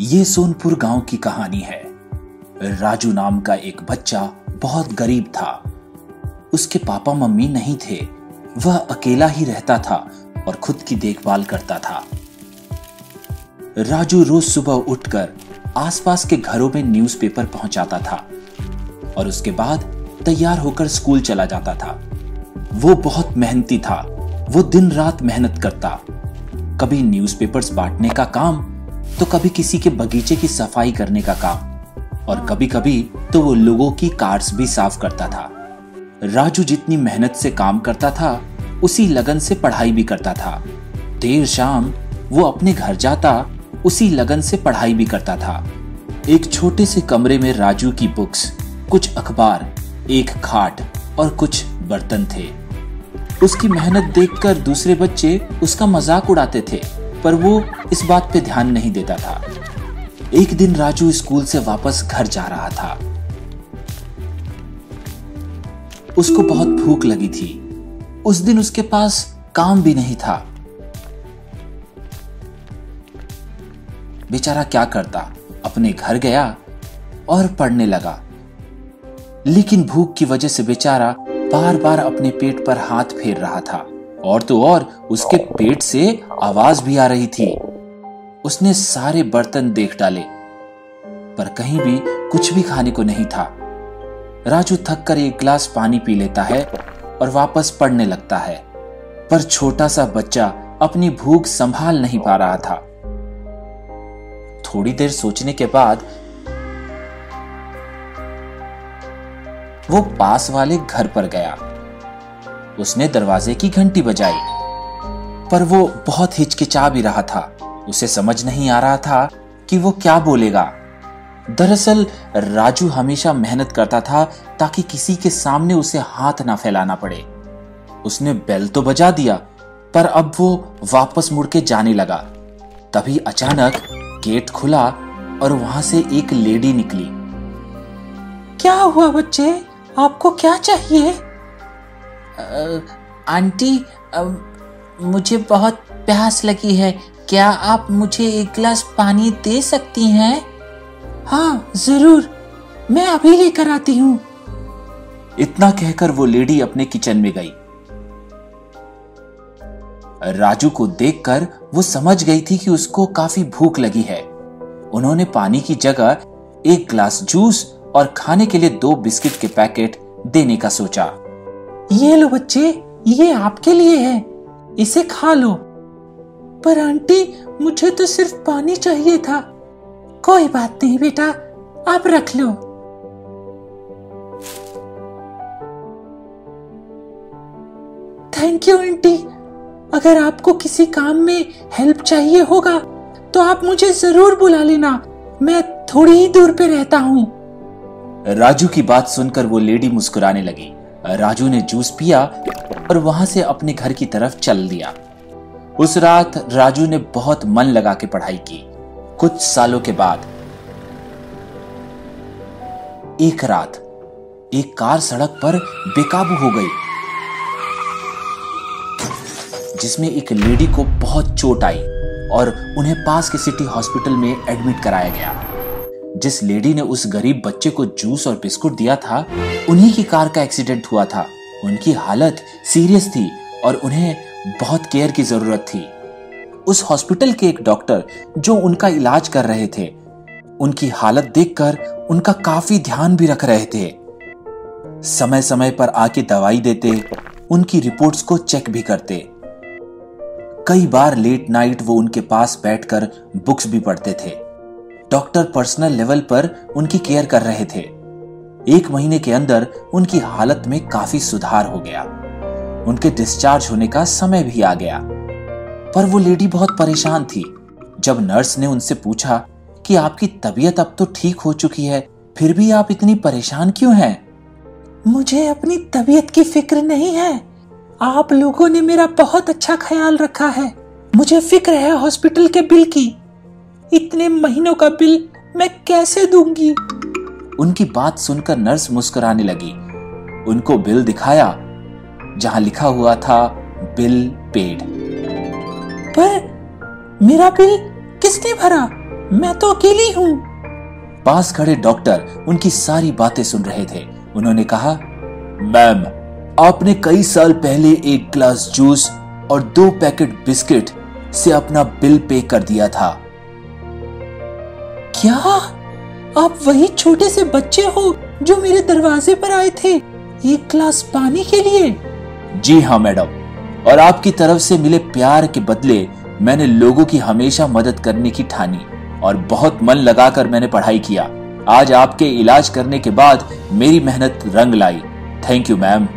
ये सोनपुर गाँव की कहानी है। राजू नाम का एक बच्चा बहुत गरीब था। उसके पापा मम्मी नहीं थे। वह अकेला ही रहता था और खुद की देखभाल करता था। राजू रोज सुबह उठकर आसपास के घरों में न्यूज़पेपर पहुंचाता था और उसके बाद तैयार होकर स्कूल चला जाता था। वो बहुत मेहनती था। वो दिन रात मेहनत करता। कभी न्यूज़पेपर्स बांटने का काम तो कभी किसी के बगीचे की सफ़ाई करने का काम। और कभी कभी तो वो लोगों की कार्स भी साफ़ करता था। राजू जितनी मेहनत से काम करता था, उसी लगन से पढ़ाई भी करता था। देर शाम वो अपने घर जाता, उसी लगन से पढ़ाई भी करता था। एक छोटे से कमरे में राजू की बुक्स, कुछ अखबार, एक खाट और कुछ बर्तन थे। उसकी मेहनत देखकर दूसरे बच्चे उसका मज़ाक उड़ाते थे। पर वो इस बात पे ध्यान नहीं देता था। एक दिन राजू स्कूल से वापस घर जा रहा था। उसको बहुत भूख लगी थी। उस दिन उसके पास काम भी नहीं था। बेचारा क्या करता? अपने घर गया और पढ़ने लगा। लेकिन भूख की वजह से बेचारा बार बार अपने पेट पर हाथ फेर रहा था। और तो और उसके पेट से आवाज़ भी आ रही थी। उसने सारे बर्तन देख डाले, पर कहीं भी कुछ भी खाने को नहीं था। राजू थक कर एक गिलास पानी पी लेता है और वापस पढ़ने लगता है, पर छोटा सा बच्चा अपनी भूख संभाल नहीं पा रहा था। थोड़ी देर सोचने के बाद वो पास वाले घर पर गया। उसने दरवाजे की घंटी बजाई। पर वो बहुत हिचकिचा भी रहा था। उसे समझ नहीं आ रहा था कि वो क्या बोलेगा। दरअसल, राजू हमेशा मेहनत करता था ताकि किसी के सामने उसे हाथ ना फैलाना पड़े। उसने बेल तो बजा दिया, पर अब वो वापस मुड़ के जाने लगा। तभी अचानक गेट खुला और वहाँ से एक लेडी निकली। क्या हुआ बच्चे? आपको क्या चाहिए? आंटी मुझे बहुत प्यास लगी है। क्या आप मुझे एक गिलास पानी दे सकती हैं? हाँ ज़रूर। मैं अभी लेकर आती हूँ। इतना कहकर वो लेडी अपने किचन में गई। राजू को देखकर वो समझ गई थी कि उसको काफ़ी भूख लगी है। उन्होंने पानी की जगह एक ग्लास जूस और खाने के लिए दो बिस्किट के पैकेट देने का सोचा। ये लो बच्चे, ये आपके लिए है। इसे खा लो। पर आंटी, मुझे तो सिर्फ़ पानी चाहिए था। कोई बात नहीं बेटा, आप रख लो। Thank you aunty. अगर आपको किसी काम में हेल्प चाहिए होगा तो आप मुझे ज़रूर बुला लेना। मैं थोड़ी ही दूर पे रहता हूँ। राजू की बात सुनकर वो लेडी मुस्कुराने लगी। राजू ने जूस पिया और वहाँ से अपने घर की तरफ़ चल दिया। उस रात राजू ने बहुत मन लगा के पढ़ाई की। कुछ सालों के बाद एक रात एक कार सड़क पर बेकाबू हो गई, जिसमें एक लेडी को बहुत चोट आई और उन्हें पास के सिटी हॉस्पिटल में एडमिट कराया गया। जिस लेडी ने उस गरीब बच्चे को जूस और बिस्कुट दिया था, उन्हीं की कार का एक्सीडेंट हुआ था। उनकी हालत सीरियस थी और उन्हें बहुत केयर की ज़रूरत थी। उस हॉस्पिटल के एक डॉक्टर जो उनका इलाज कर रहे थे, उनकी हालत देखकर उनका काफ़ी ध्यान भी रख रहे थे। समय समय पर आके दवाई देते, उनकी रिपोर्ट्स को चेक भी करते। कई बार लेट नाइट वो उनके पास बैठकर बुक्स भी पढ़ते थे। डॉक्टर पर्सनल लेवल पर उनकी केयर कर रहे थे। एक महीने के अंदर उनकी हालत में काफ़ी सुधार हो गया। उनके डिस्चार्ज होने का समय भी आ गया। पर वो लेडी बहुत परेशान थी। जब नर्स ने उनसे पूछा कि आपकी तबीयत अब तो ठीक हो चुकी है, फिर भी आप इतनी परेशान क्यों हैं? मुझे अपनी तबीयत की फ़िक्र नहीं है। आप लोगों ने मेरा बहुत अच्छा ख्याल रखा है। मुझे फ़िक्र है हॉस्पिटल के बिल की। इतने महीनों का बिल मैं कैसे दूँगी? उनकी बात सुनकर नर्स मुस्कुराने लगी। उनको बिल दिखाया जहाँ लिखा हुआ था बिल पेड। पर मेरा बिल किसने भरा? मैं तो अकेली हूँ। पास खड़े डॉक्टर उनकी सारी बातें सुन रहे थे। उन्होंने कहा मैम आपने कई साल पहले एक ग्लास जूस और दो पैकेट बिस्किट से अपना बिल पे कर दिया था। क्या? आप वही छोटे से बच्चे हो जो मेरे दरवाजे पर आए थे, एक ग्लास पानी के लिए? जी हाँ मैडम। और आपकी तरफ़ से मिले प्यार के बदले मैंने लोगों की हमेशा मदद करने की ठानी और बहुत मन लगाकर मैंने पढ़ाई किया। आज आपके इलाज करने के बाद मेरी मेहनत रंग लाई। Thank you, ma'am.